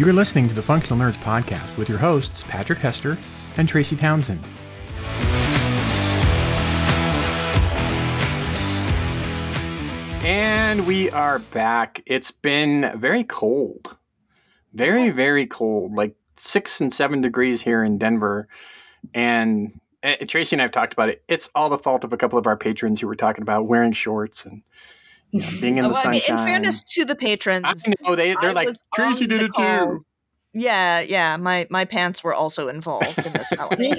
You're listening to the Functional Nerds Podcast with your hosts, Patrick Hester and Tracy Townsend. And we are back. It's been very cold. Very, yes. very cold. Like six and seven degrees here in Denver. And uh, Tracy and I have talked about it. It's all the fault of a couple of our patrons who were talking about wearing shorts and you know, being in oh, the well, sunshine. I mean, in fairness to the patrons, I know they they're I like Tracy did it too. Yeah, yeah. My my pants were also involved in this felony.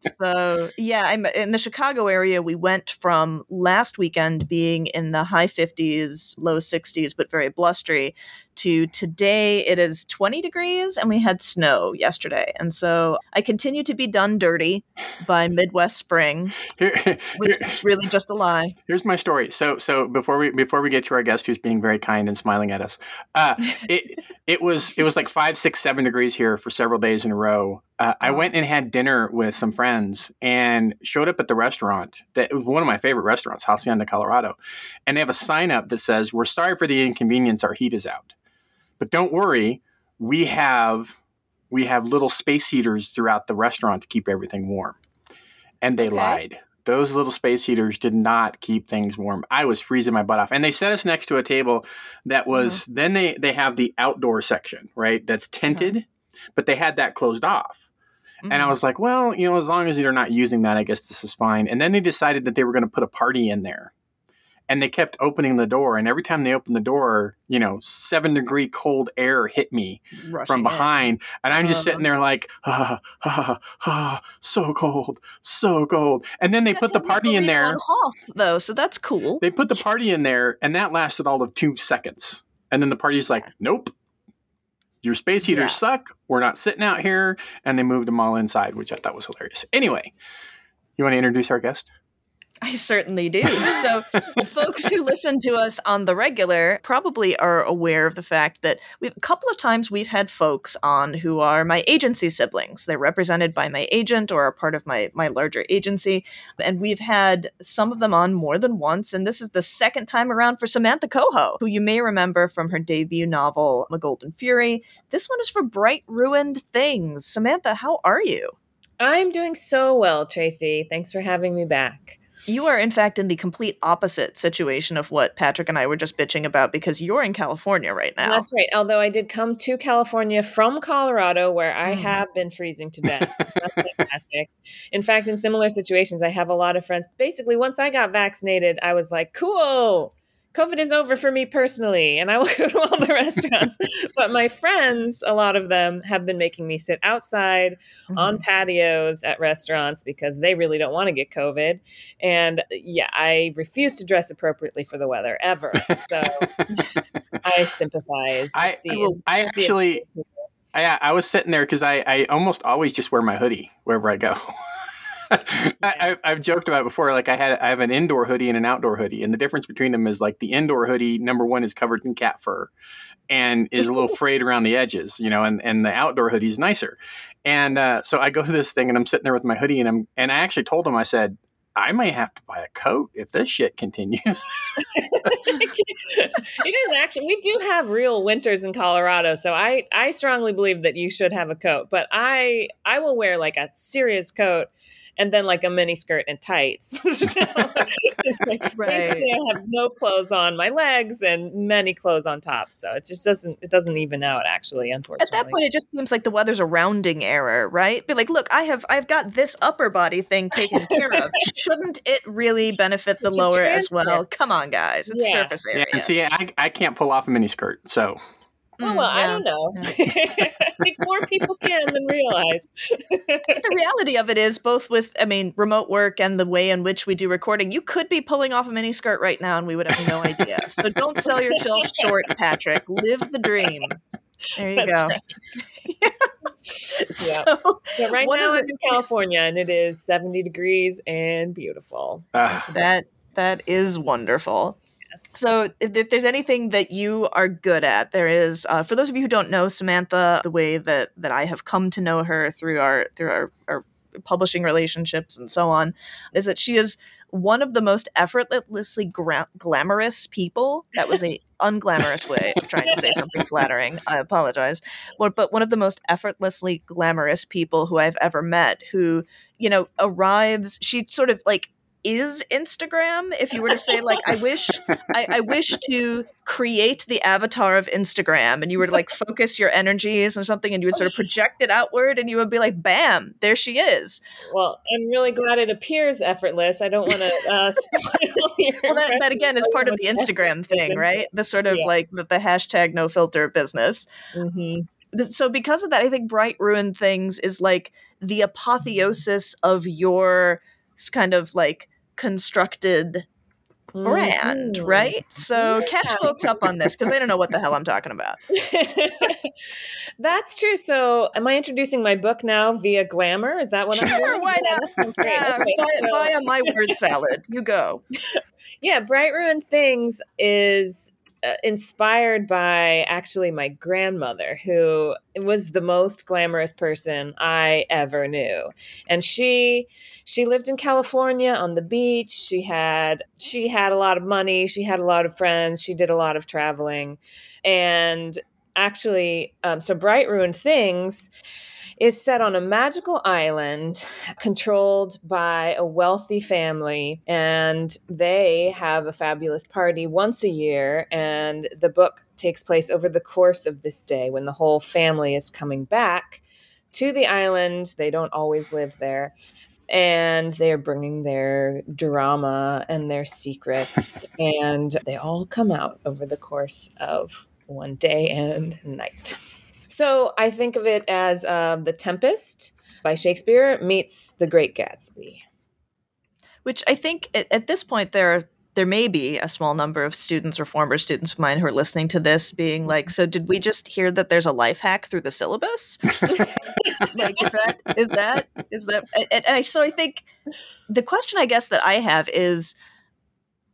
so yeah, I'm in the Chicago area. We went from last weekend being in the high 50s, low 60s, but very blustery, to today it is 20 degrees and we had snow yesterday. And so I continue to be done dirty by Midwest spring, here, which here, is really just a lie. Here's my story. So so before we before we get to our guest who's being very kind and smiling at us, uh, it it was it was like five, six, seven degrees here for several days in a row. Uh, I went and had dinner with some friends and showed up at the restaurant that was one of my favorite restaurants, Hacienda, Colorado. And they have a sign up that says, We're sorry for the inconvenience, our heat is out. But don't worry, we have we have little space heaters throughout the restaurant to keep everything warm. And they okay. lied. Those little space heaters did not keep things warm. I was freezing my butt off. And they set us next to a table that was mm-hmm. then they they have the outdoor section, right? That's tinted, mm-hmm. but they had that closed off. Mm-hmm. And I mm-hmm. was like, well, you know, as long as you're not using that, I guess this is fine. And then they decided that they were going to put a party in there and they kept opening the door and every time they opened the door you know seven degree cold air hit me Rushing from behind in. and i'm just uh-huh. sitting there like ah, ah, ah, so cold so cold. And then they put the party in there. Hoth, though so that's cool. They put the party in there and that lasted all of two seconds and then the party's like nope. Your space heaters yeah. suck. We're not sitting out here. And they moved them all inside which i thought was hilarious. Anyway you want to introduce our guest I certainly do. So, folks who listen to us on the regular probably are aware of the fact that we've a couple of times we've had folks on who are my agency siblings. They're represented by my agent or are part of my my larger agency, and we've had some of them on more than once. And this is the second time around for Samantha Cohoe, who you may remember from her debut novel, The Golden Fury. This one is for Bright Ruined Things. Samantha, how are you? I'm doing so well, Tracy. Thanks for having me back. You are, in fact, in the complete opposite situation of what Patrick and I were just bitching about because you're in California right now. That's right. Although I did come to California from Colorado, where I mm. have been freezing to death. Patrick. In fact, in similar situations, I have a lot of friends. Basically, once I got vaccinated, I was like, cool. COVID is over for me personally, and I will go to all the restaurants. but my friends, a lot of them, have been making me sit outside mm-hmm. on patios at restaurants because they really don't want to get COVID. And yeah, I refuse to dress appropriately for the weather ever. So I sympathize. I, the, I actually. I, I was sitting there because I, I almost always just wear my hoodie wherever I go. I, have joked about before. Like I had, I have an indoor hoodie and an outdoor hoodie, and the difference between them is like the indoor hoodie, number one, is covered in cat fur, and is a little frayed around the edges, you know, and and the outdoor hoodie is nicer. And uh, so I go to this thing, and I'm sitting there with my hoodie, and I'm, and I actually told him, I said, I may have to buy a coat if this shit continues. it is actually we do have real winters in Colorado, so I I strongly believe that you should have a coat. But I I will wear like a serious coat and then like a mini skirt and tights. so like, right. Basically, I have no clothes on my legs and many clothes on top. So it just doesn't it doesn't even out actually. Unfortunately, at that point, it just seems like the weather's a rounding error, right? Be like, look, I have I've got this upper body thing taken care of. Shouldn't it really benefit the lower as well? Come on, guys, it's yeah. surface area. Yeah, see, I, I can't pull off a mini skirt, so Oh, well, yeah. I don't know. I think more people can than realize. the reality of it is, both with, I mean, remote work and the way in which we do recording, you could be pulling off a mini skirt right now and we would have no idea. So don't sell yourself short, Patrick. Live the dream. There you That's go. Right. so, yeah. right now I'm in California and it is 70 degrees and beautiful. Uh, that that is wonderful. So, if, if, there's anything that you are good at, there is. Uh, for those of you who don't know Samantha, the way that that I have come to know her through our through our, our publishing relationships and so on, is that she is one of the most effortlessly gra- glamorous people. That was a unglamorous way of trying to say something flattering. I apologize. But, but one of the most effortlessly glamorous people who I've ever met who, you know, arrives, she sort of like is Instagram. If you were to say like, I wish, I, I, wish to create the avatar of Instagram, and you were to like focus your energies on something, and you would sort of project it outward, and you would be like, bam, there she is. Well, I'm really glad it appears effortless. I don't want to uh, spoil your. well, that, that, again is part of the Instagram thing, right? The sort of yeah. like the, the, hashtag no filter business. Mm-hmm. So because of that, I think Bright Ruined Things is like the apotheosis of your kind of like constructed brand, mm-hmm. right? So catch folks up on this because they don't know what the hell I'm talking about. That's true. So, am I introducing my book now via glamour? Is that what sure, I'm doing? Why not? Yeah, sounds great. Yeah, okay, buy, so. buy my word salad. You go. yeah, Bright Ruined Things is uh, inspired by actually my grandmother, who was the most glamorous person I ever knew. And she she lived in California on the beach. She had she had a lot of money. She had a lot of friends. She did a lot of traveling, and actually, um, so bright ruined things is set on a magical island controlled by a wealthy family. And they have a fabulous party once a year. And the book takes place over the course of this day when the whole family is coming back to the island. They don't always live there. And they're bringing their drama and their secrets, and they all come out over the course of one day and night. So I think of it as uh, The Tempest by Shakespeare meets The Great Gatsby. Which I think at, at this point there are there may be a small number of students or former students of mine who are listening to this being like, so did we just hear that there's a life hack through the syllabus? like, is that, is that, is that, and, and I, so I think the question I guess that I have is,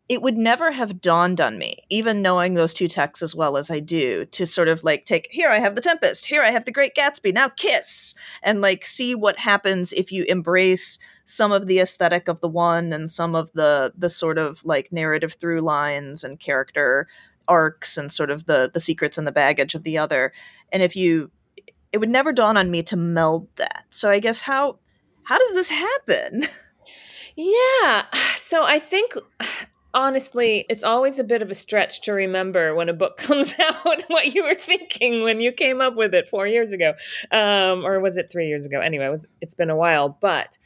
it would never have dawned on me, even knowing those two texts as well as I do, to sort of like take here I have the Tempest, here I have the Great Gatsby, now kiss, and like see what happens if you embrace some of the aesthetic of the one and some of the the sort of like narrative through lines and character arcs and sort of the the secrets and the baggage of the other. And if you it would never dawn on me to meld that. So I guess how how does this happen? Yeah. So I think honestly, it's always a bit of a stretch to remember when a book comes out what you were thinking when you came up with it four years ago, um, or was it three years ago? Anyway, it was it's been a while, but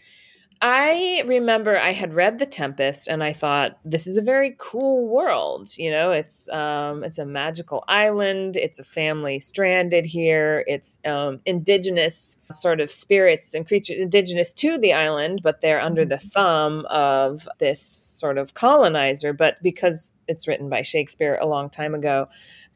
I remember I had read The Tempest and I thought this is a very cool world. You know, it's um, it's a magical island. It's a family stranded here. It's um, indigenous sort of spirits and creatures indigenous to the island, but they're under the mm-hmm. thumb of this sort of colonizer. But because it's written by Shakespeare a long time ago,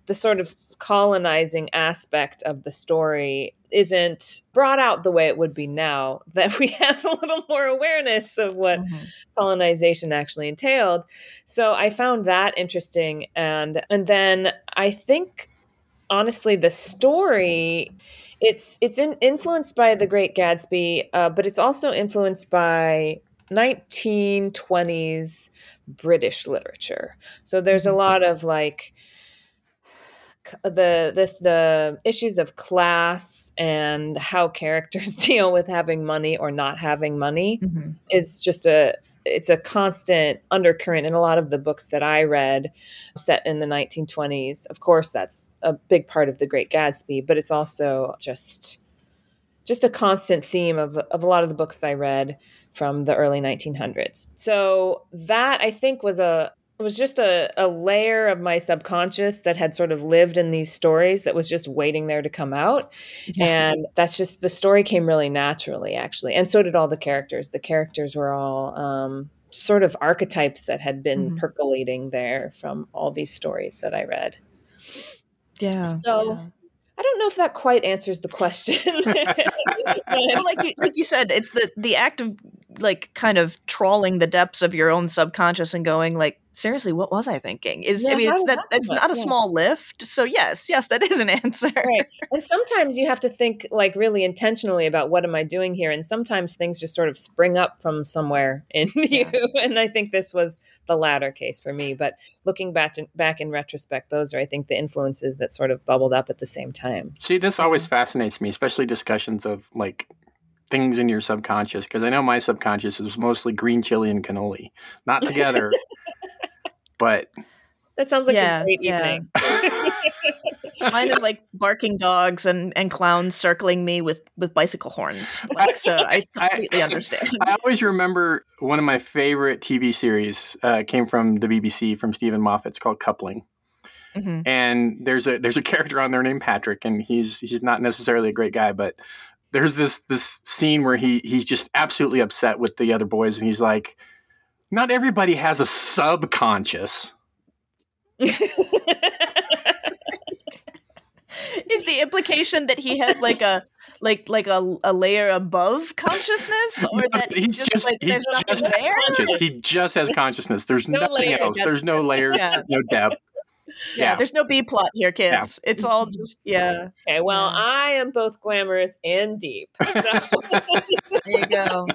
the sort of colonizing aspect of the story isn't brought out the way it would be now that we have a little more awareness of what mm-hmm. colonization actually entailed so i found that interesting and and then i think honestly the story it's it's in, influenced by the great gatsby uh, but it's also influenced by 1920s british literature so there's a mm-hmm. lot of like the the the issues of class and how characters deal with having money or not having money mm-hmm. is just a it's a constant undercurrent in a lot of the books that I read set in the 1920s. Of course, that's a big part of The Great Gatsby, but it's also just just a constant theme of, of a lot of the books I read from the early 1900s. So that I think was a it was just a, a layer of my subconscious that had sort of lived in these stories that was just waiting there to come out. Yeah. And that's just the story came really naturally, actually. And so did all the characters. The characters were all um, sort of archetypes that had been mm-hmm. percolating there from all these stories that I read. Yeah. So. Yeah. I don't know if that quite answers the question. like you, like you said, it's the the act of like kind of trawling the depths of your own subconscious and going like seriously what was i thinking? Is Yeah, i mean it's, that, that it's not a Yeah. small lift so yes yes that is an answer. Right and sometimes you have to think like really intentionally about what am i doing here? and sometimes things just sort of spring up from somewhere in Yeah. you and i think this was the latter case for me but looking back in, back in retrospect those are i think the influences that sort of bubbled up at the same time. See, this always fascinates me, especially discussions of like things in your subconscious, because I know my subconscious is mostly green chili and cannoli, not together, but that sounds like Yeah, a great yeah. evening mine is like barking dogs and and clowns circling me with with bicycle horns like so i I- completely understand I always remember one of my favorite TV series uh, came from the BBC from Steven Moffat. It's called Coupling. Mhm. and there's a there's a character on there named Patrick, and he's he's not necessarily a great guy, but there's this this scene where he he's just absolutely upset with the other boys, and he's like, "Not everybody has a subconscious." is the implication that he has like a like like a, a layer above consciousness or that he's just, just like he's there's nothing just there. He just has consciousness. There's No nothing else. There's no layer, Yeah. no depth. Yeah. Yeah. there's no b plot here kids it's all mm-hmm. just yeah okay well Yeah. i am both glamorous and deep so there you go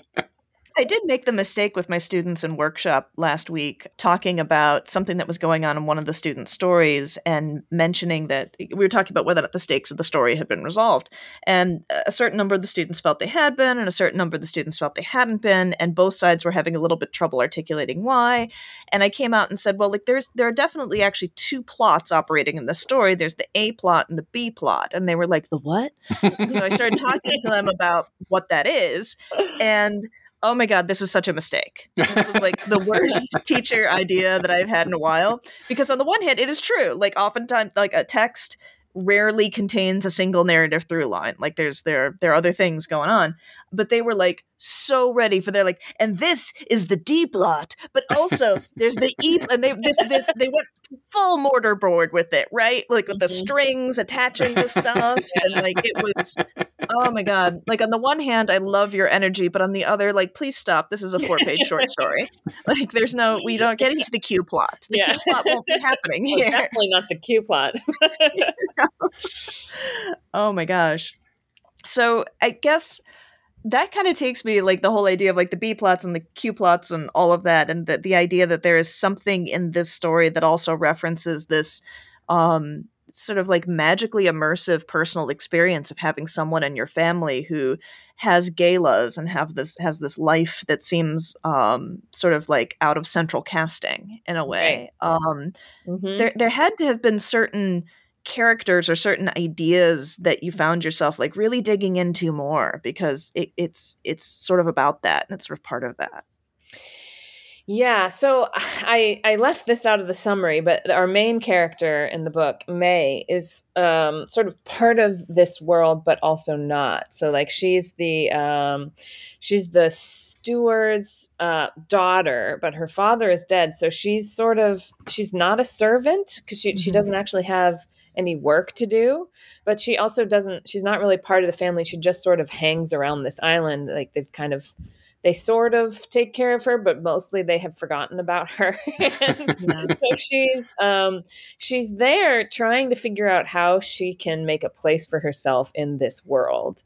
I did make the mistake with my students in workshop last week talking about something that was going on in one of the student stories and mentioning that we were talking about whether or not the stakes of the story had been resolved. And a certain number of the students felt they had been, and a certain number of the students felt they hadn't been, and both sides were having a little bit trouble articulating why. And I came out and said, well, like there's there are definitely actually two plots operating in the story. There's the A plot and the B plot. And they were like, the what? so I started talking to them about what that is. And oh my God, this is such a mistake. This was like the worst teacher idea that I've had in a while. Because on the one hand, it is true. Like oftentimes, like a text rarely contains a single narrative through line. Like there's there there are other things going on. But they were like so ready for their like, and this is the D plot, but also there's the E and they this, this they went full mortar board with it, right? Like with the Mhm. strings attaching the stuff. And like it was oh my god. Like on the one hand, I love your energy, but on the other, like, please stop. This is a four page short story. Like there's no we don't get into the Q plot. The Yeah. Q plot won't be happening Well, here. definitely not the q plot oh my gosh. So I guess that kind of takes me like the whole idea of like the B plots and the Q plots and all of that, and the the idea that there is something in this story that also references this um sort of like magically immersive personal experience of having someone in your family who has galas and have this has this life that seems um sort of like out of central casting in a way. Um Mhm. there there had to have been certain characters or certain ideas that you found yourself like really digging into more because it, it's it's sort of about that and it's sort of part of that. Yeah, so I I left this out of the summary, but our main character in the book, Mae, is um, sort of part of this world, but also not. So like she's the um, she's the steward's uh, daughter, but her father is dead, so she's sort of she's not a servant because she she Mhm. doesn't actually have any work to do, but she also doesn't. She's not really part of the family. She just sort of hangs around this island, like they've kind of they sort of take care of her, but mostly they have forgotten about her. so she's um, she's there trying to figure out how she can make a place for herself in this world,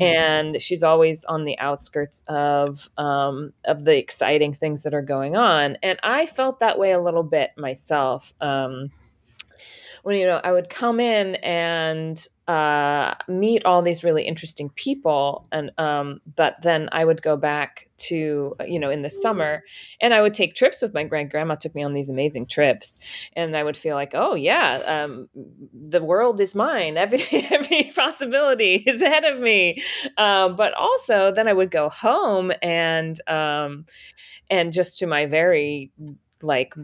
and she's always on the outskirts of um, of the exciting things that are going on. And I felt that way a little bit myself. Um, when you know I would come in and uh, meet all these really interesting people, and um, but then I would go back to you know in the summer, and I would take trips with my great grandma. Took me on these amazing trips, and I would feel like, oh yeah, um, the world is mine. Every every possibility is ahead of me. Uh, but also, then I would go home and um, and just to my very like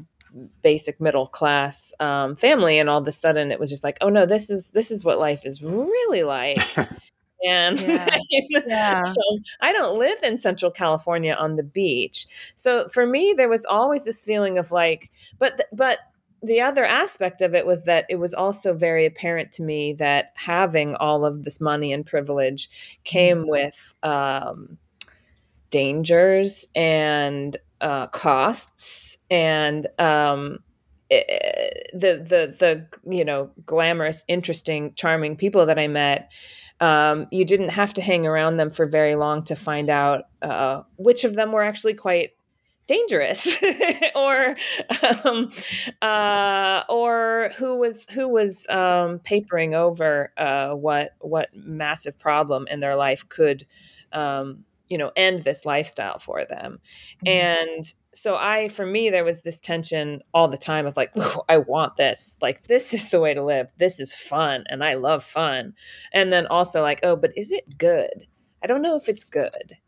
basic middle class um, family and all of a sudden it was just like oh no this is this is what life is really like and Yeah. Yeah. um, i don't live in central california on the beach so for me there was always this feeling of like but th- but the other aspect of it was that it was also very apparent to me that having all of this money and privilege came with um, dangers and uh, costs and um, it, the the the you know glamorous, interesting, charming people that I met. Um, you didn't have to hang around them for very long to find out uh, which of them were actually quite dangerous or um, uh, or who was who was um, papering over uh, what what massive problem in their life could um, you know end this lifestyle for them mm-hmm. and so i for me there was this tension all the time of like i want this like this is the way to live this is fun and i love fun and then also like oh but is it good i don't know if it's good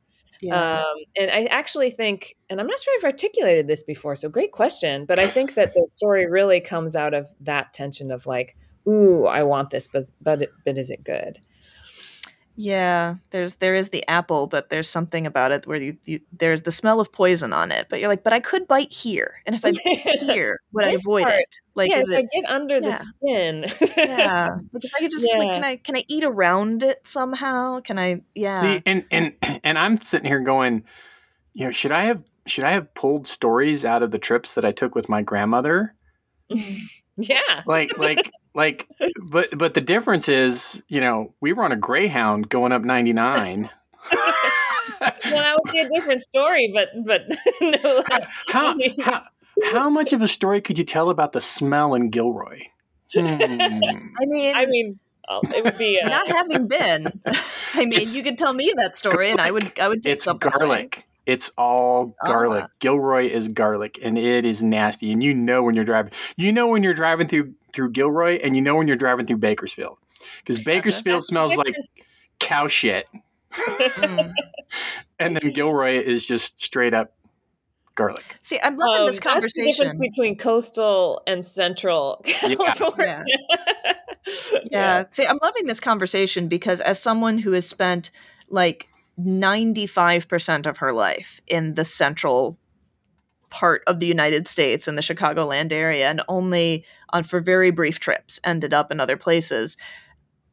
yeah. Um, and I actually think, and I'm not sure I've articulated this before, so great question. But I think that the story really comes out of that tension of like, ooh, I want this, but but, but is it good? Yeah, there's there is the apple, but there's something about it where you, you there's the smell of poison on it. But you're like, but I could bite here, and if I bite here, would I avoid part, it? Like, yeah, is if it, I get under yeah. the skin? yeah, like if I could just yeah. like, can I can I eat around it somehow? Can I? Yeah. See, and and and I'm sitting here going, you know, should I have should I have pulled stories out of the trips that I took with my grandmother? yeah, like like like but but the difference is you know we were on a greyhound going up 99 well that would be a different story but but no less how, how, how much of a story could you tell about the smell in gilroy hmm. i mean i mean it would be uh... not having been i mean you could tell me that story and i would i would take it's something garlic away. It's all garlic. Uh, Gilroy is garlic, and it is nasty. And you know when you're driving. You know when you're driving through through Gilroy, and you know when you're driving through Bakersfield, because Bakersfield smells like cow shit, mm. and then Gilroy is just straight up garlic. See, I'm loving um, this conversation. That's the difference between coastal and central California. Yeah. yeah. yeah. See, I'm loving this conversation because as someone who has spent like 95% of her life in the central part of the United States in the Chicagoland area and only on for very brief trips ended up in other places.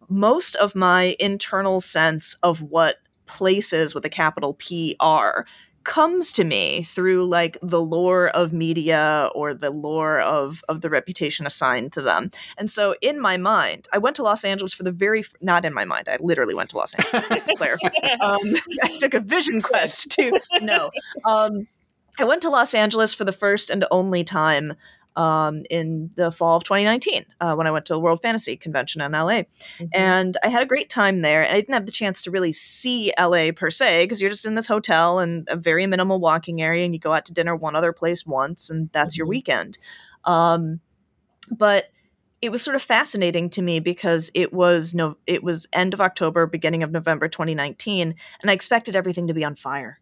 Most of my internal sense of what places with a capital P are comes to me through like the lore of media or the lore of of the reputation assigned to them. And so in my mind, I went to Los Angeles for the very not in my mind. I literally went to Los Angeles to clarify. Um, I took a vision quest to no. Um, I went to Los Angeles for the first and only time um, in the fall of 2019 uh, when I went to the World Fantasy Convention in LA. Mm-hmm. And I had a great time there. And I didn't have the chance to really see LA per se because you're just in this hotel and a very minimal walking area, and you go out to dinner one other place once, and that's mm-hmm. your weekend. Um, but it was sort of fascinating to me because it was no it was end of October, beginning of November 2019, and I expected everything to be on fire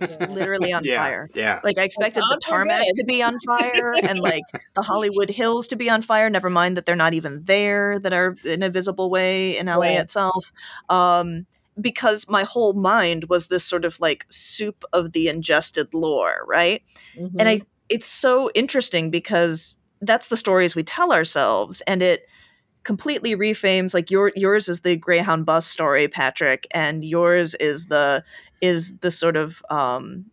just literally on yeah, fire. Yeah. Like I expected the tarmac to be on fire and like the Hollywood Hills to be on fire. Never mind that they're not even there, that are in a visible way in LA right. itself. Um, because my whole mind was this sort of like soup of the ingested lore, right? Mm-hmm. And I it's so interesting because that's the stories we tell ourselves and it completely refames like your yours is the greyhound bus story patrick and yours is the is the sort of um,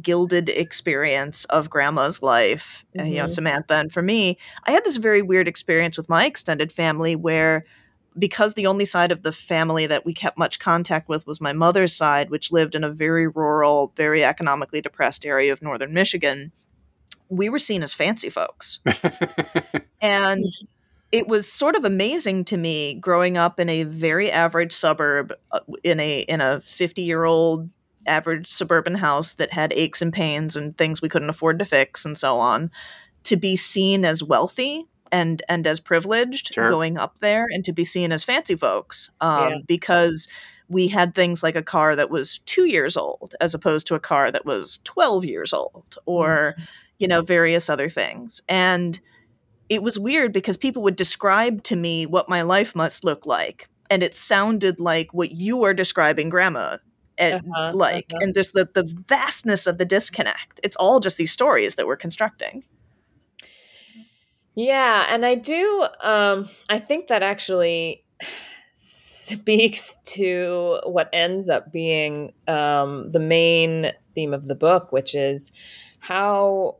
gilded experience of grandma's life mm-hmm. you know mm-hmm. samantha and for me i had this very weird experience with my extended family where because the only side of the family that we kept much contact with was my mother's side which lived in a very rural very economically depressed area of northern michigan we were seen as fancy folks and it was sort of amazing to me growing up in a very average suburb uh, in a in a 50 year old average suburban house that had aches and pains and things we couldn't afford to fix and so on to be seen as wealthy and and as privileged sure. going up there and to be seen as fancy folks um, yeah. because we had things like a car that was two years old as opposed to a car that was 12 years old or mm-hmm. you know various other things and it was weird because people would describe to me what my life must look like and it sounded like what you are describing grandma and uh-huh, like uh-huh. and there's the the vastness of the disconnect it's all just these stories that we're constructing yeah and i do um i think that actually speaks to what ends up being um, the main theme of the book, which is how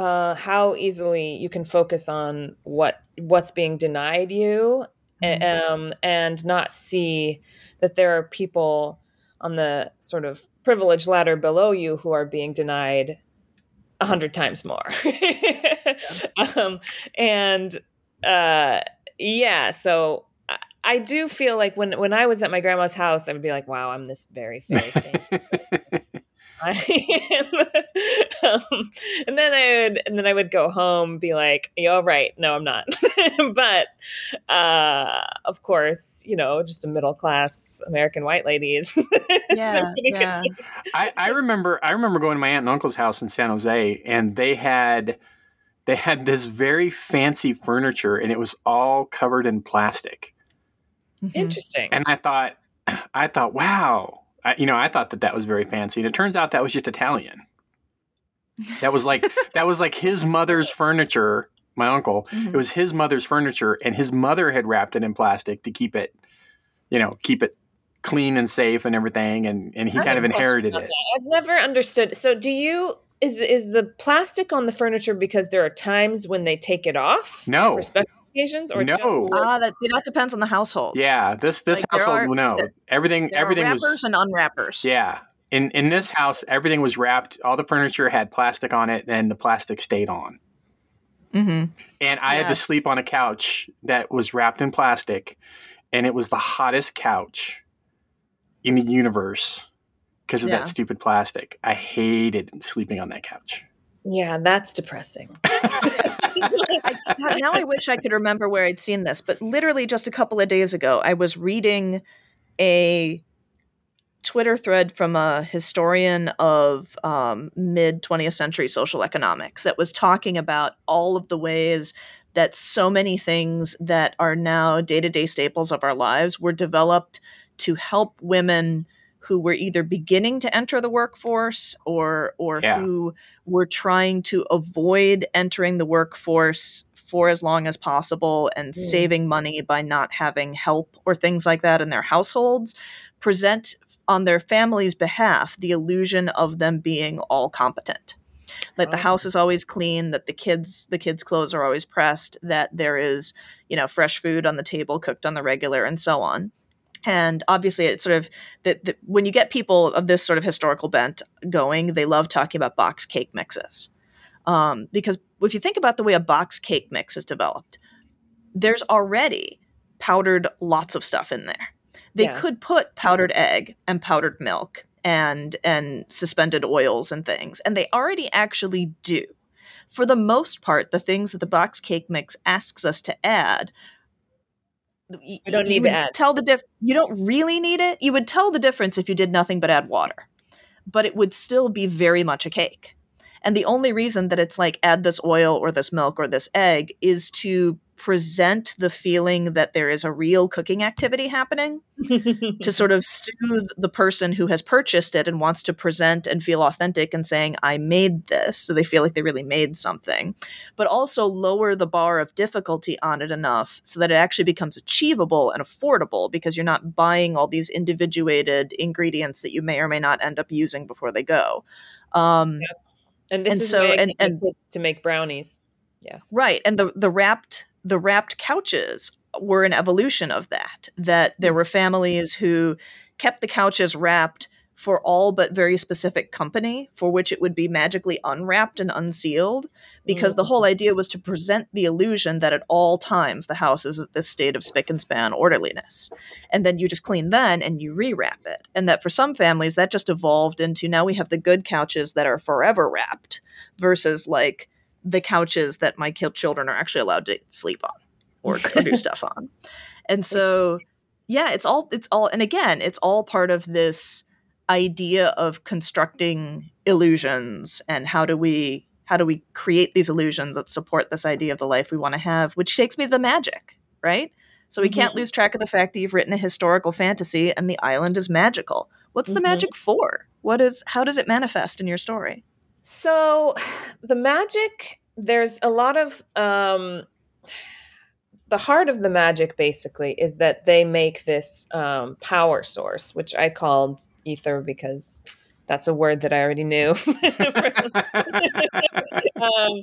uh, how easily you can focus on what what's being denied you, mm-hmm. um, and not see that there are people on the sort of privilege ladder below you who are being denied a hundred times more. um, and uh, yeah, so I, I do feel like when when I was at my grandma's house, I would be like, "Wow, I'm this very very fancy." um, and then I would, and then I would go home, be like, "Yeah, all right, no, I'm not." but uh, of course, you know, just a middle class American white ladies. yeah, yeah. I, I remember, I remember going to my aunt and uncle's house in San Jose, and they had they had this very fancy furniture, and it was all covered in plastic. Mm-hmm. Interesting. And I thought, I thought, wow I, you know, I thought that that was very fancy, and it turns out that was just Italian. That was like that was like his mother's furniture. My uncle, mm-hmm. it was his mother's furniture, and his mother had wrapped it in plastic to keep it, you know, keep it clean and safe and everything. And and he kind of inherited it. I've never understood. So, do you is is the plastic on the furniture because there are times when they take it off? No, occasions or no? Ah, that see, that depends on the household. Yeah, this this like household are, no everything everything was wrappers was and unwrappers. Yeah, in in this house everything was wrapped. All the furniture had plastic on it, and the plastic stayed on. Mm-hmm. And I yes. had to sleep on a couch that was wrapped in plastic, and it was the hottest couch in the universe because of yeah. that stupid plastic. I hated sleeping on that couch. Yeah, that's depressing. Now I wish I could remember where I'd seen this, but literally just a couple of days ago, I was reading a Twitter thread from a historian of um, mid 20th century social economics that was talking about all of the ways that so many things that are now day to day staples of our lives were developed to help women who were either beginning to enter the workforce or or yeah. who were trying to avoid entering the workforce for as long as possible and mm. saving money by not having help or things like that in their households present on their family's behalf the illusion of them being all competent that oh. the house is always clean that the kids the kids clothes are always pressed that there is you know fresh food on the table cooked on the regular and so on and obviously it's sort of that when you get people of this sort of historical bent going they love talking about box cake mixes. Um, because if you think about the way a box cake mix is developed there's already powdered lots of stuff in there. They yeah. could put powdered egg and powdered milk and and suspended oils and things and they already actually do. For the most part the things that the box cake mix asks us to add you, don't need to add. Tell the diff. You don't really need it. You would tell the difference if you did nothing but add water, but it would still be very much a cake. And the only reason that it's like add this oil or this milk or this egg is to present the feeling that there is a real cooking activity happening to sort of soothe the person who has purchased it and wants to present and feel authentic and saying i made this so they feel like they really made something but also lower the bar of difficulty on it enough so that it actually becomes achievable and affordable because you're not buying all these individuated ingredients that you may or may not end up using before they go. Um, yep. and this and is so and, and to make brownies. Yes. Right and the the wrapped the wrapped couches were an evolution of that that there were families who kept the couches wrapped for all but very specific company for which it would be magically unwrapped and unsealed because mm. the whole idea was to present the illusion that at all times the house is at this state of spick and span orderliness. And then you just clean then and you rewrap it. And that for some families that just evolved into now we have the good couches that are forever wrapped versus like the couches that my children are actually allowed to sleep on or, or do stuff on. And so, yeah, it's all, it's all, and again, it's all part of this idea of constructing illusions and how do we, how do we create these illusions that support this idea of the life we want to have, which takes me to the magic, right? So we mm-hmm. can't lose track of the fact that you've written a historical fantasy and the island is magical. What's mm-hmm. the magic for? What is, how does it manifest in your story? So, the magic, there's a lot of um, the heart of the magic basically is that they make this um, power source, which I called ether because that's a word that I already knew. um,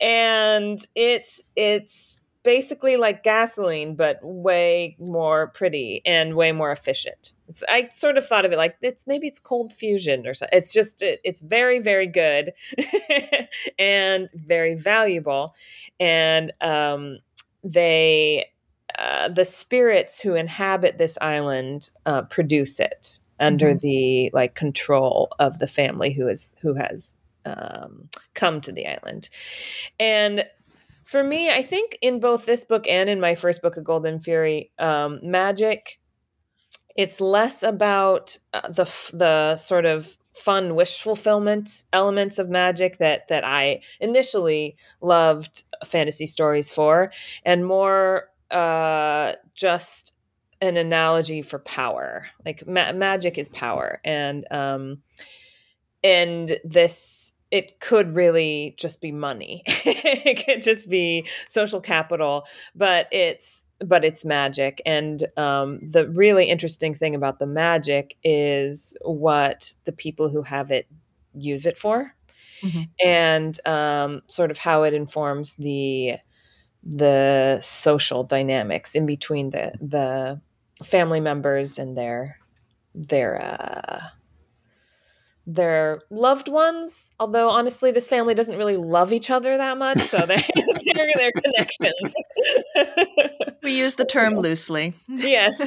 and it's it's basically like gasoline, but way more pretty and way more efficient. It's, I sort of thought of it like it's maybe it's cold fusion or something. It's just it, it's very very good and very valuable, and um, they uh, the spirits who inhabit this island uh, produce it under mm-hmm. the like control of the family who is who has um, come to the island, and for me, I think in both this book and in my first book, A Golden Fury, um, magic, it's less about uh, the the sort of fun wish fulfillment elements of magic that that I initially loved fantasy stories for, and more uh, just an analogy for power. Like ma- magic is power, and um, and this it could really just be money it could just be social capital but it's but it's magic and um, the really interesting thing about the magic is what the people who have it use it for mm-hmm. and um, sort of how it informs the the social dynamics in between the the family members and their their uh, their loved ones. Although honestly, this family doesn't really love each other that much, so they're, they're their connections. we use the term loosely. yes,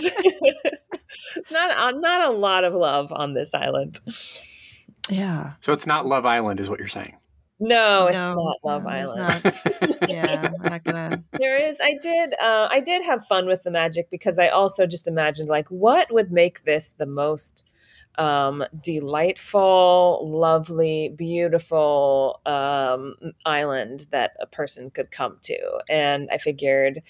it's not uh, not a lot of love on this island. Yeah. So it's not Love Island, is what you're saying? No, it's no, not Love no, Island. Not. yeah, I'm not gonna. There is. I did. Uh, I did have fun with the magic because I also just imagined like what would make this the most um, delightful, lovely, beautiful um, island that a person could come to. And I figured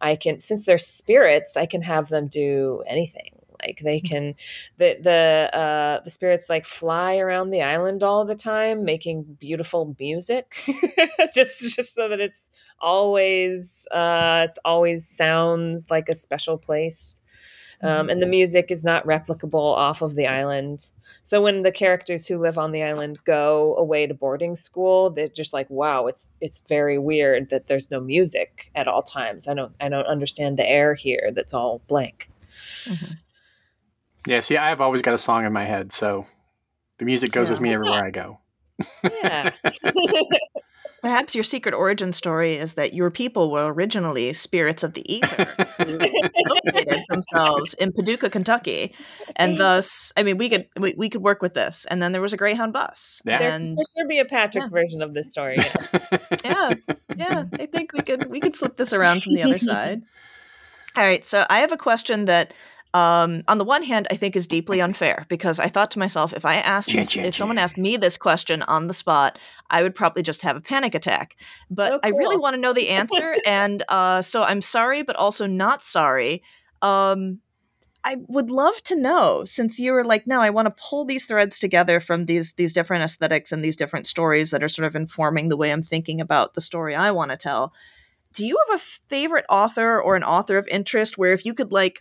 I can, since they're spirits, I can have them do anything. Like they mm. can, the the uh, the spirits like fly around the island all the time, making beautiful music, just just so that it's always uh, it's always sounds like a special place um, and the music is not replicable off of the island. So when the characters who live on the island go away to boarding school, they're just like, "Wow, it's it's very weird that there's no music at all times. I don't I don't understand the air here. That's all blank." Mm-hmm. Yeah, see, I've always got a song in my head, so the music goes yeah. with me everywhere I go. yeah. Perhaps your secret origin story is that your people were originally spirits of the ether who located themselves in Paducah, Kentucky, and mm-hmm. thus, I mean, we could we, we could work with this. And then there was a Greyhound bus. Yeah. And, there, should be a Patrick yeah. version of this story. Yeah. yeah, yeah. I think we could we could flip this around from the other side. All right, so I have a question that um, on the one hand, I think is deeply unfair because I thought to myself, if I asked, if someone asked me this question on the spot, I would probably just have a panic attack. But oh, cool. I really want to know the answer, and uh, so I'm sorry, but also not sorry. Um, I would love to know since you were like, no, I want to pull these threads together from these these different aesthetics and these different stories that are sort of informing the way I'm thinking about the story I want to tell. Do you have a favorite author or an author of interest where if you could like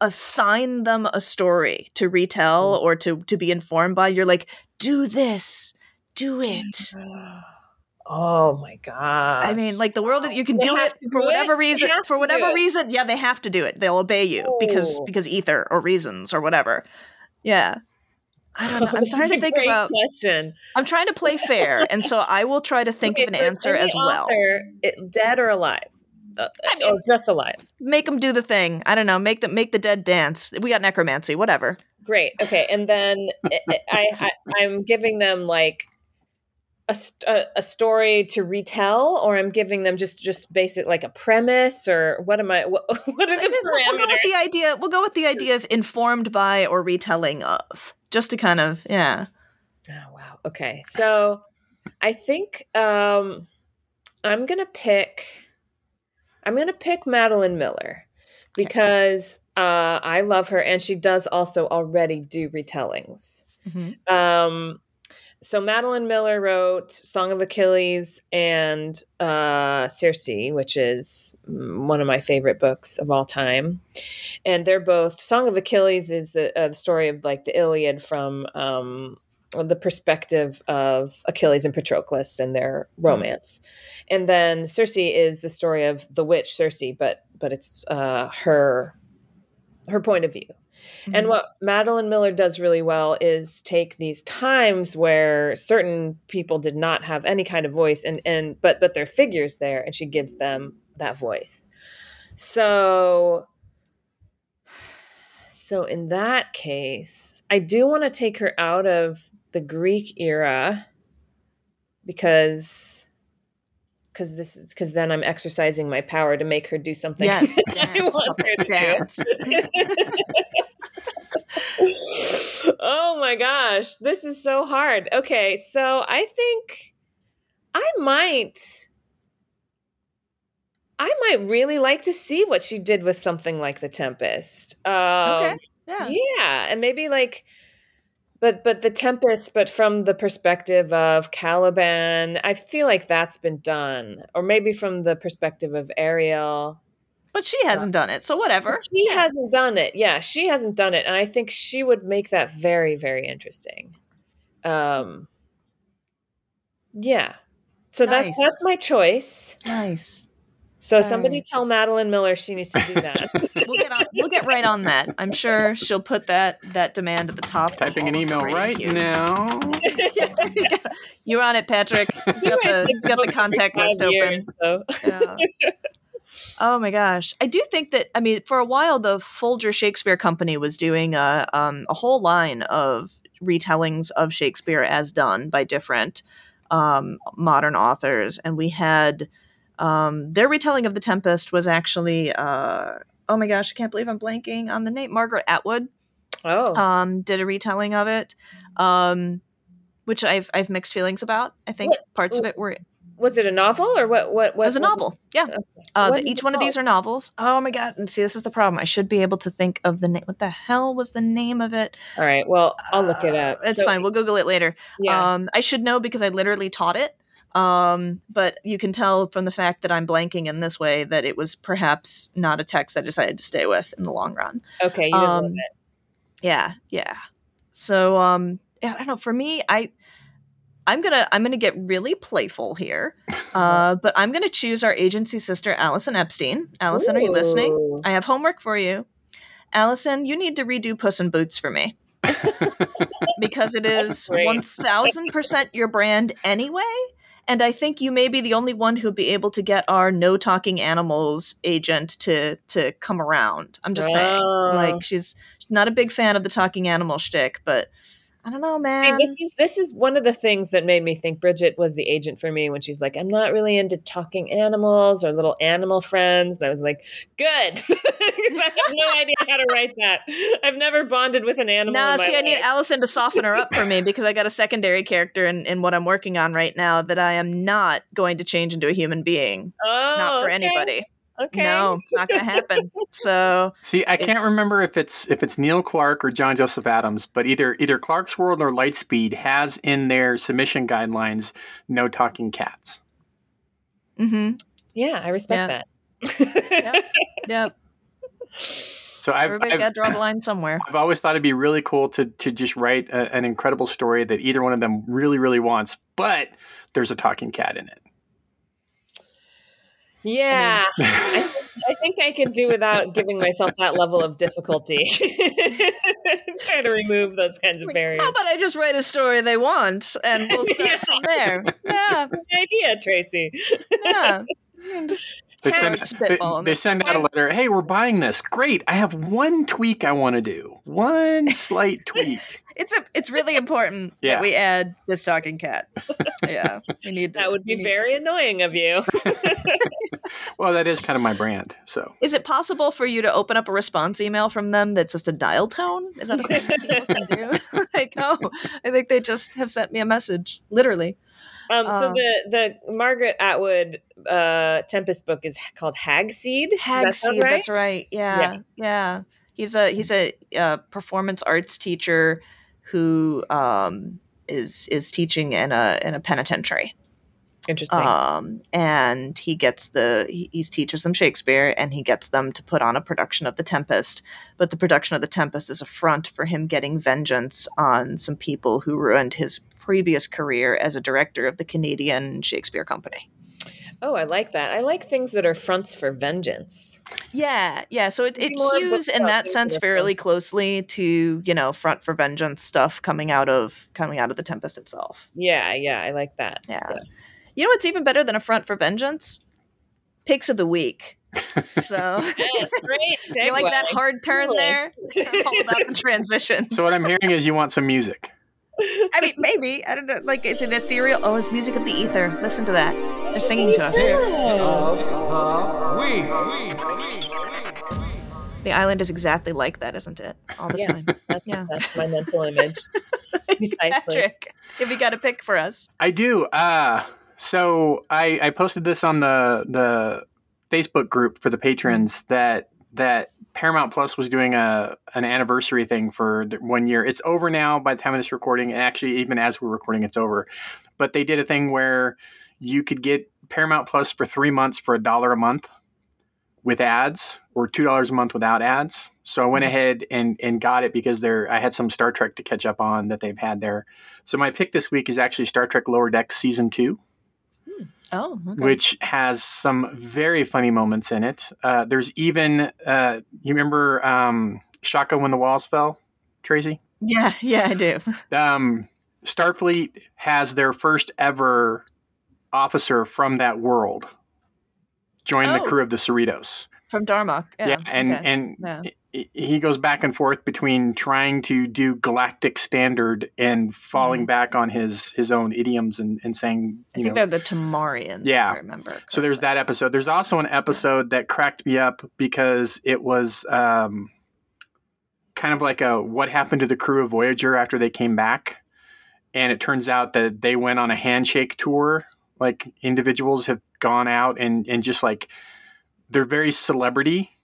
assign them a story to retell mm. or to to be informed by you're like do this do it oh my god i mean like the world you can they do it for do whatever it? reason for whatever reason yeah they have to do it they'll obey you oh. because because ether or reasons or whatever yeah I don't know. I'm trying to think about question. I'm trying to play fair, and so I will try to think okay, of an so answer as well. It, dead or alive? Uh, I mean, or just alive. Make them do the thing. I don't know. Make them make the dead dance. We got necromancy. Whatever. Great. Okay, and then I, I I'm giving them like a, a, story to retell or i'm giving them just just basic like a premise or what am i what, what are the parameters we'll go with the idea we'll go with the idea of informed by or retelling of just to kind of yeah oh wow okay so i think um i'm gonna pick I'm going to pick Madeline Miller because uh, I love her and she does also already do retellings. Mm-hmm. Um, so Madeline Miller wrote Song of Achilles and uh, Circe, which is one of my favorite books of all time. And they're both Song of Achilles is the, uh, the story of like the Iliad from um, the perspective of Achilles and Patroclus and their romance. And then Circe is the story of the witch Circe, but but it's uh, her her point of view. Mm-hmm. And what Madeline Miller does really well is take these times where certain people did not have any kind of voice and and but but their figures there and she gives them that voice. So so in that case, I do want to take her out of the Greek era because because this is because then I'm exercising my power to make her do something. Yes, dance, dance. oh my gosh, this is so hard. Okay, so I think I might. I might really like to see what she did with something like the Tempest. Um, okay. Yeah. Yeah, and maybe like but but the Tempest, but from the perspective of Caliban, I feel like that's been done, or maybe from the perspective of Ariel. But she hasn't done it, so whatever. She hasn't done it. Yeah, she hasn't done it, and I think she would make that very very interesting. Um, yeah. So nice. that's that's my choice. Nice. So somebody tell Madeline Miller she needs to do that. we'll get on, we'll get right on that. I'm sure she'll put that that demand at the top. Typing an email right queues. now. You're on it, Patrick. He's got the he's got the contact list open. So. Yeah. Oh my gosh. I do think that, I mean, for a while, the Folger Shakespeare Company was doing a, um, a whole line of retellings of Shakespeare as done by different um, modern authors. And we had um, their retelling of The Tempest was actually, uh, oh my gosh, I can't believe I'm blanking on the name. Margaret Atwood. Oh. Um, did a retelling of it, um, which I've I've mixed feelings about. I think what, parts of it were. Was it a novel or what? What? what it was a novel. Yeah. Okay. Uh, the, each one of these are novels. Oh my god! And see, this is the problem. I should be able to think of the name. What the hell was the name of it? All right. Well, I'll look it up. Uh, it's so, fine. We'll Google it later. Yeah. Um, I should know because I literally taught it. Um, but you can tell from the fact that I'm blanking in this way that it was perhaps not a text I decided to stay with in the long run. Okay, you um, Yeah, yeah. So um, yeah, I don't know. For me, I I'm gonna I'm gonna get really playful here, uh, but I'm gonna choose our agency sister Allison Epstein. Allison, Ooh. are you listening? I have homework for you. Allison, you need to redo Puss in Boots for me. because it is 1000% your brand anyway and I think you may be the only one who'd be able to get our no talking animals agent to to come around. I'm just oh. saying, like oh. she's not a big fan of the talking animal shtick, but I don't know, man. See, this is this is one of the things that made me think Bridget was the agent for me when she's like, I'm not really into talking animals or little animal friends. And I was like, good. Because I have no idea how to write that. I've never bonded with an animal. Nah, see, life. I need Allison to soften her up for me because I got a secondary character in, in what I'm working on right now that I am not going to change into a human being. Oh, not for oh, okay. anybody. Okay. No, it's not going to happen. So see, I can't remember if it's if it's Neil Clarke or John Joseph Adams, but either either Clarkesworld or Lightspeed has in their submission guidelines no talking cats. Mm-hmm. Yeah, I respect that. yep. yep. So I've, everybody's got to draw the line somewhere. I've always thought it'd be really cool to to just write a, an incredible story that either one of them really really wants, but there's a talking cat in it. Yeah, I, mean, I, think, I, think I could do without giving myself that level of difficulty. Try to remove those kinds of barriers. How about I just write a story they want and we'll start yeah. from there? Yeah, good idea, Tracy. Yeah. They send, they, they send out a letter. Hey, we're buying this. Great. I have one tweak I want to do. One slight tweak. It's a, it's really important yeah. that we add this talking cat. yeah, we need to, that would be very to. annoying of you. well, that is kind of my brand. So, is it possible for you to open up a response email from them that's just a dial tone? Is that a thing people can do? like, oh, I think they just have sent me a message, literally. Um, so uh, the the Margaret Atwood uh, Tempest book is called Hagseed. Hagseed, that right? that's right. Yeah, yeah, yeah. He's a he's a, a performance arts teacher who um, is is teaching in a in a penitentiary. Interesting. Um, and he gets the he, he teaches them Shakespeare, and he gets them to put on a production of The Tempest. But the production of The Tempest is a front for him getting vengeance on some people who ruined his previous career as a director of the Canadian Shakespeare Company. Oh, I like that. I like things that are fronts for vengeance. Yeah, yeah. So it, it cues in that sense fairly closely to you know front for vengeance stuff coming out of coming out of the Tempest itself. Yeah, yeah, I like that. Yeah. Yeah. You know what's even better than a front for vengeance? Picks of the week. So Yes, great. you like that hard turn Cool. there? All about the transitions. So what I'm hearing is you want some music. I mean, maybe I don't know. Like, is it ethereal? Oh, it's music of the ether. Listen to that. They're singing to us. The island is exactly like that, isn't it? All the Yeah. time. That's, Yeah. that's my mental image. Precisely. Patrick, if you got a pick for us. I do. Uh, so I, I posted this on the the Facebook group for the patrons that that Paramount Plus was doing a an anniversary thing for one year. It's over now by the time of this recording. Actually, even as we're recording, it's over. But they did a thing where you could get Paramount Plus for three months for a dollar a month with ads, or two dollars a month without ads. So I went mm-hmm. ahead and and got it because there I had some Star Trek to catch up on that they've had there. So my pick this week is actually Star Trek Lower Decks season two, Oh, okay. which has some very funny moments in it. Uh, there's even uh, you remember um, Shaka when the walls fell, Tracy. yeah, yeah, I do. Um, Starfleet has their first ever officer from that world join the Oh. crew of the Cerritos. From Darmok. Yeah, Yeah, and okay. and Yeah. he- goes back and forth between trying to do galactic standard and falling back on his his own idioms and, and saying I you think know they're the Tamarians. Yeah. I remember. so there's that episode there's also an episode that cracked me up because it was um, kind of like a what happened to the crew of voyager after they came back and it turns out that they went on a handshake tour like individuals have gone out and and just like they're very celebrity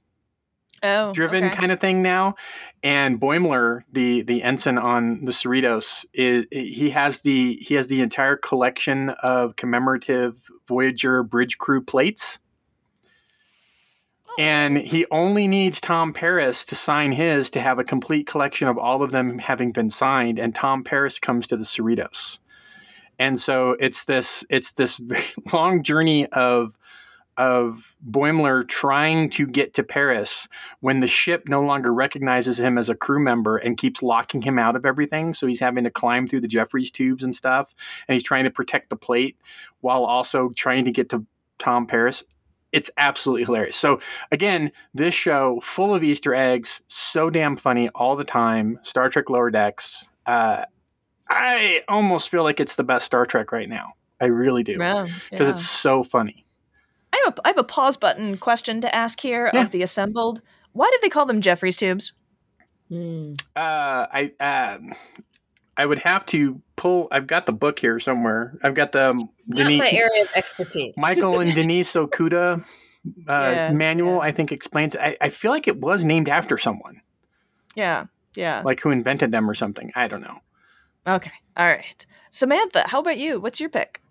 oh, driven okay. kind of thing now. And Boimler, the the ensign on the Cerritos, is he has the he has the entire collection of commemorative Voyager bridge crew plates. Oh. And he only needs Tom Paris to sign his to have a complete collection of all of them having been signed. And Tom Paris comes to the Cerritos, and so it's this it's this very long journey of of Boimler trying to get to Paris when the ship no longer recognizes him as a crew member and keeps locking him out of everything. So he's having to climb through the Jefferies tubes and stuff, and he's trying to protect the plate while also trying to get to Tom Paris. It's absolutely hilarious. So again, this show full of Easter eggs, so damn funny all the time. Star Trek Lower Decks. Uh, I almost feel like it's the best Star Trek right now. I really do because yeah. it's so funny. I have a I have a pause button question to ask here Yeah. of the assembled. Why did they call them Jefferies tubes? Hmm. Uh, I uh, I would have to pull. I've got the book here somewhere. I've got the um, Not Denise, my area of expertise. Michael and Denise Okuda uh, Yeah, manual. yeah. I think explains. I, I feel like it was named after someone, Yeah, yeah. like who invented them or something. I don't know. Okay, all right. Samantha, how about you? What's your pick?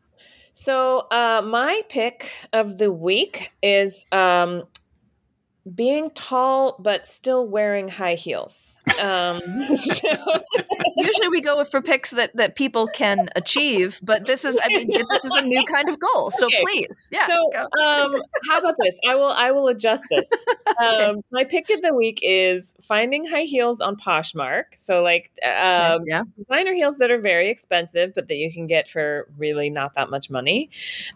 So, uh, my pick of the week is um, being tall but still wearing high heels. Um, so- Usually we go for picks that that people can achieve, but this is I mean this is a new kind of goal. So Okay. please, yeah. So, um, how about this? I will I will adjust this. Okay. Um, my pick of the week is finding high heels on Poshmark. So, like Okay, um, yeah. designer heels that are very expensive, but that you can get for really not that much money.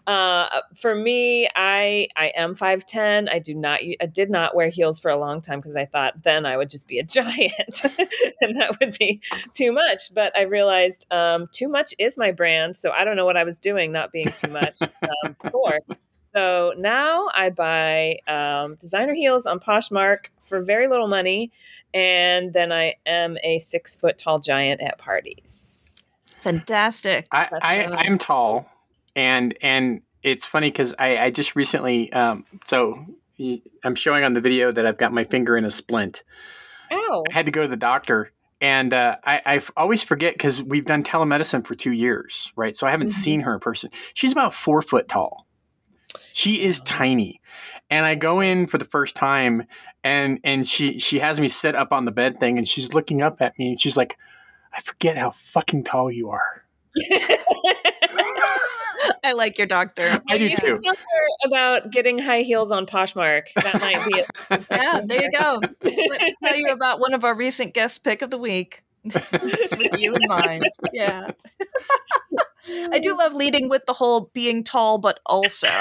Uh, for me, I I am five ten. I do not I did not wear heels for a long time because I thought then I would just be a giant, and that would be too much. But I realized um, too much is my brand, so I don't know what I was doing, not being too much um, before. So now I buy um, designer heels on Poshmark for very little money, and then I am a six foot tall giant at parties. Fantastic. I, I. I'm tall, and and it's funny because I I just recently um so y- I'm showing on the video that I've got my finger in a splint. Ow! I had to go to the doctor, and uh, I, I always forget because we've done telemedicine for two years, right? So I haven't Mhm. seen her in person. She's about four foot tall. She is tiny, and I go in for the first time, and and she she has me sit up on the bed thing, and she's looking up at me, and she's like, "I forget how fucking tall you are." I like your doctor. I do You too. can talk her about getting high heels on Poshmark. That might be it. Yeah, there you go. Let me tell you about one of our recent guest pick of the week. With you in mind. Yeah. I do love leading with the whole being tall, but also.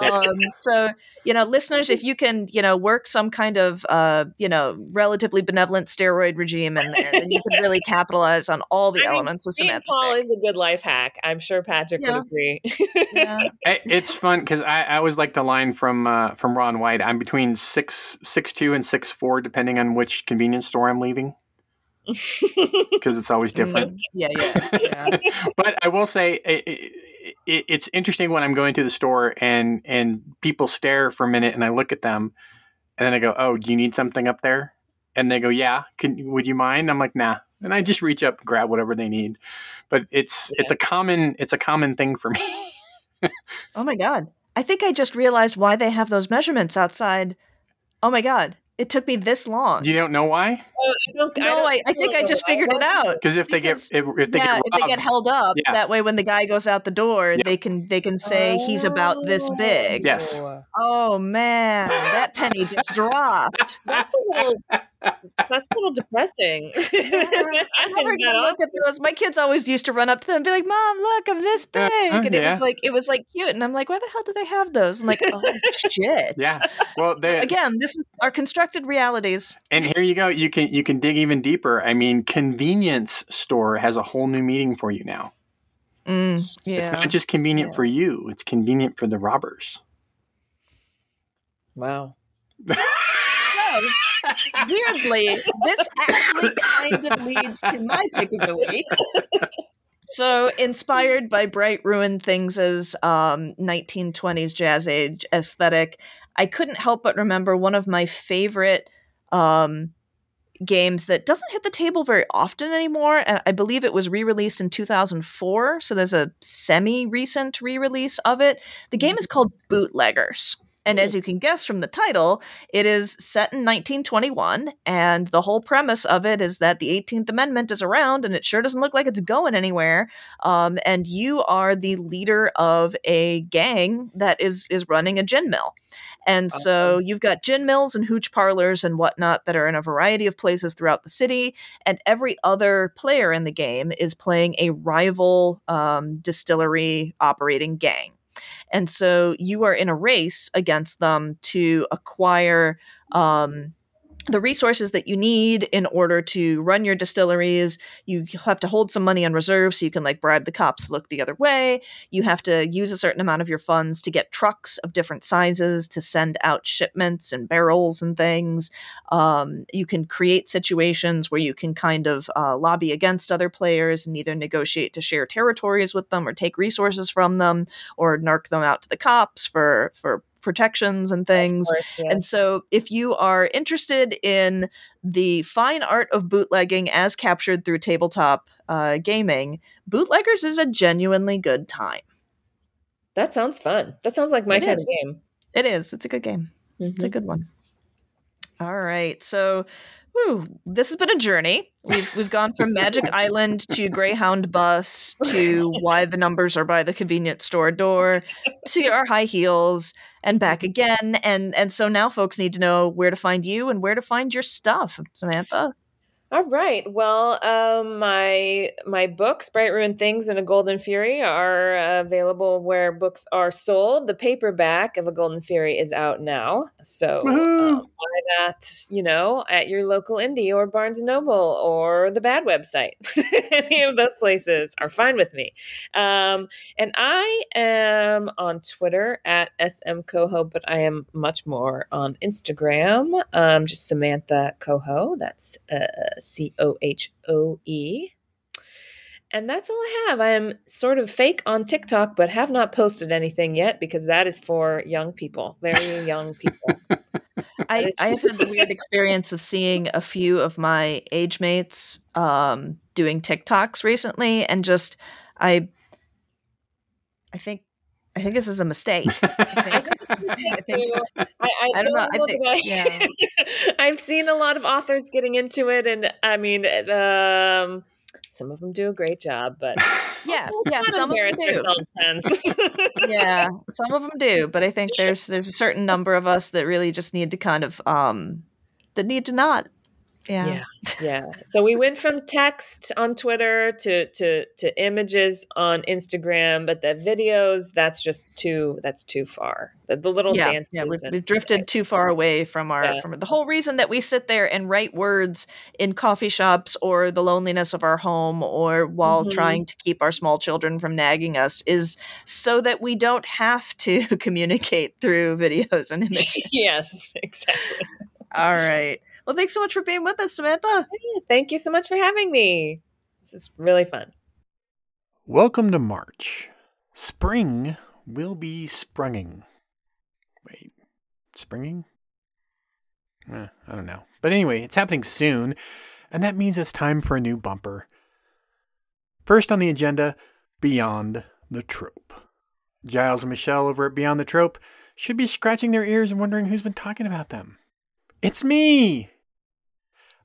Um, so, you know, listeners, if you can, you know, work some kind of, uh, you know, relatively benevolent steroid regime in there, then you can really capitalize on all the I mean, elements of Being Samantha's tall pick. is a good life hack. I'm sure Patrick Yeah. would agree. Yeah. I- it's fun because I, I always like the line from uh, from Ron White. I'm between six six two and six four, depending on which convenience store I'm leaving, because it's always different. Yeah, yeah, yeah. but I will say it, it, it's interesting when I'm going to the store and and people stare for a minute and I look at them and then I go, "Oh, do you need something up there?" And they go, "Yeah, can would you mind?" I'm like, "Nah." And I just reach up and grab whatever they need. But it's it's a common it's a common thing for me. Oh my god. I think I just realized why they have those measurements outside. Oh my god. It took me this long. you don't know why? Oh, I don't- no, don't I, I think I just figured it out. Because if they get if, if they yeah, get if they get held up, Yeah. that way when the guy goes out the door, Yeah. they can they can say he's about this oh, big. Yes. Oh man, that penny just dropped. That's a little. That's a little depressing. I'm never Is that gonna look at those. My kids always used to run up to them and be like, "Mom, look, I'm this big," Uh-huh, and it was like it was like cute, and I'm like, "Why the hell do they have those?" I'm like, "Oh shit!" Yeah. Well, they, Again, this is our constructed realities. and here you go. You can you can dig even deeper. I mean, convenience store has a whole new meaning for you now. Mm, It's not just convenient Yeah. for you; it's convenient for the robbers. Wow. Weirdly, this actually kind of leads to my pick of the week. So, inspired by Bright Ruined Things' um, 1920s jazz age aesthetic, I couldn't help but remember one of my favorite um, games that doesn't hit the table very often anymore. And I believe it was re released in 2004. So, there's a semi recent re release of it. The game is called Bootleggers. And as you can guess from the title, it is set in 1921, and the whole premise of it is that the 18th Amendment is around, and it sure doesn't look like it's going anywhere. Um, and you are the leader of a gang that is is running a gin mill, and so you've got gin mills and hooch parlors and whatnot that are in a variety of places throughout the city. And every other player in the game is playing a rival um, distillery operating gang. And so you are in a race against them to acquire um, the resources that you need in order to run your distilleries. You have to hold some money on reserve so you can like bribe the cops look the other way. You have to use a certain amount of your funds to get trucks of different sizes to send out shipments and barrels and things. Um, you can create situations where you can kind of uh, lobby against other players and either negotiate to share territories with them or take resources from them or narc them out to the cops for for protections and things. Course, yeah. And so, if you are interested in the fine art of bootlegging as captured through tabletop uh, gaming, Bootleggers is a genuinely good time. that sounds fun. That sounds like my It kind is. of game. It is. It's a good game. It's Mhm. a good one. All right. So, whew, this has been a journey. We've we've gone from Magic Island to Greyhound Bus to why the numbers are by the convenience store door to our high heels and back again. And and so now folks need to know where to find you and where to find your stuff, Samantha. All right. Well, um, my my books, Bright Ruined Things and A Golden Fury, are uh, available where books are sold. The paperback of A Golden Fury is out now, so um, buy that, you know, at your local indie or Barnes and Noble or the Bad website. Any of those places are fine with me. Um, and I am on Twitter at smcohoe, but I am much more on Instagram. Um, just Samantha Cohoe. That's uh, C O H O E. And that's all I have. I am sort of fake on TikTok, but have not posted anything yet because that is for young people, very young people. I, I have had the weird experience of seeing a few of my age mates um, doing TikToks recently, and just I, I think, I think this is a mistake. I think, I, think, I, I, I don't, know. I think, I, yeah. I've seen a lot of authors getting into it, and I mean, um, some of them do a great job, but yeah, yeah, some of them do. yeah, some of them do, but I think there's there's a certain number of us that really just need to kind of um that need to not yeah. yeah. Yeah. So we went from text on Twitter to to to images on Instagram, but the videos that's just too that's too far. The, the little yeah, dances. Yeah, we've, we've drifted too far away from our yeah. from the whole reason that we sit there and write words in coffee shops or the loneliness of our home or while mm-hmm. trying to keep our small children from nagging us is so that we don't have to communicate through videos and images. yes, exactly. All right. Well, thanks so much for being with us, Samantha. thank you so much for having me. This is really fun. Welcome to March. Spring will be sprunging. Wait, springing? Eh, I don't know. But anyway, it's happening soon, and that means it's time for a new bumper. First on the agenda, Beyond the Trope. Giles and Michelle over at Beyond the Trope should be scratching their ears and wondering who's been talking about them. It's me!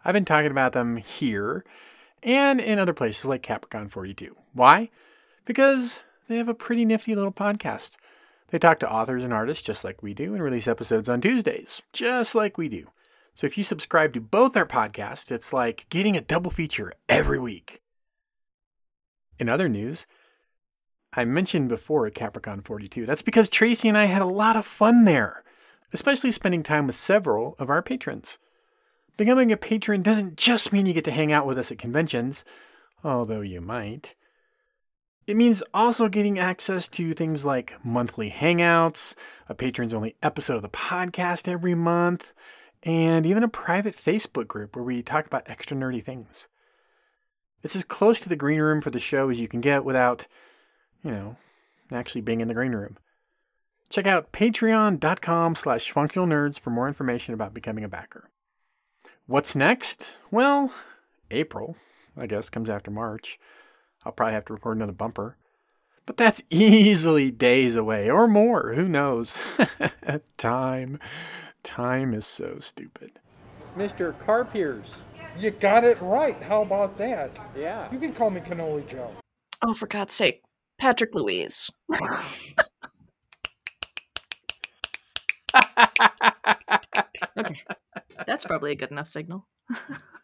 I've been talking about them here and in other places like Capricon 42. Why? Because they have a pretty nifty little podcast. They talk to authors and artists just like we do and release episodes on Tuesdays, just like we do. So if you subscribe to both our podcasts, it's like getting a double feature every week. In other news, I mentioned before at Capricon 42, that's because Tracy and I had a lot of fun there, especially spending time with several of our patrons. Becoming a patron doesn't just mean you get to hang out with us at conventions, although you might. It means also getting access to things like monthly hangouts, a patrons only episode of the podcast every month, and even a private Facebook group where we talk about extra nerdy things. It's as close to the green room for the show as you can get without, you know, actually being in the green room. Check out patreon.com slash functionalnerds for more information about becoming a backer. What's next? Well, April, I guess, comes after March. I'll probably have to record another bumper. But that's easily days away or more. Who knows? Time. Time is so stupid. Mr. Carpiers. You got it right. How about that? Yeah. You can call me Cannoli Joe. Oh, for God's sake. Patrick Louise. okay. That's probably a good enough signal.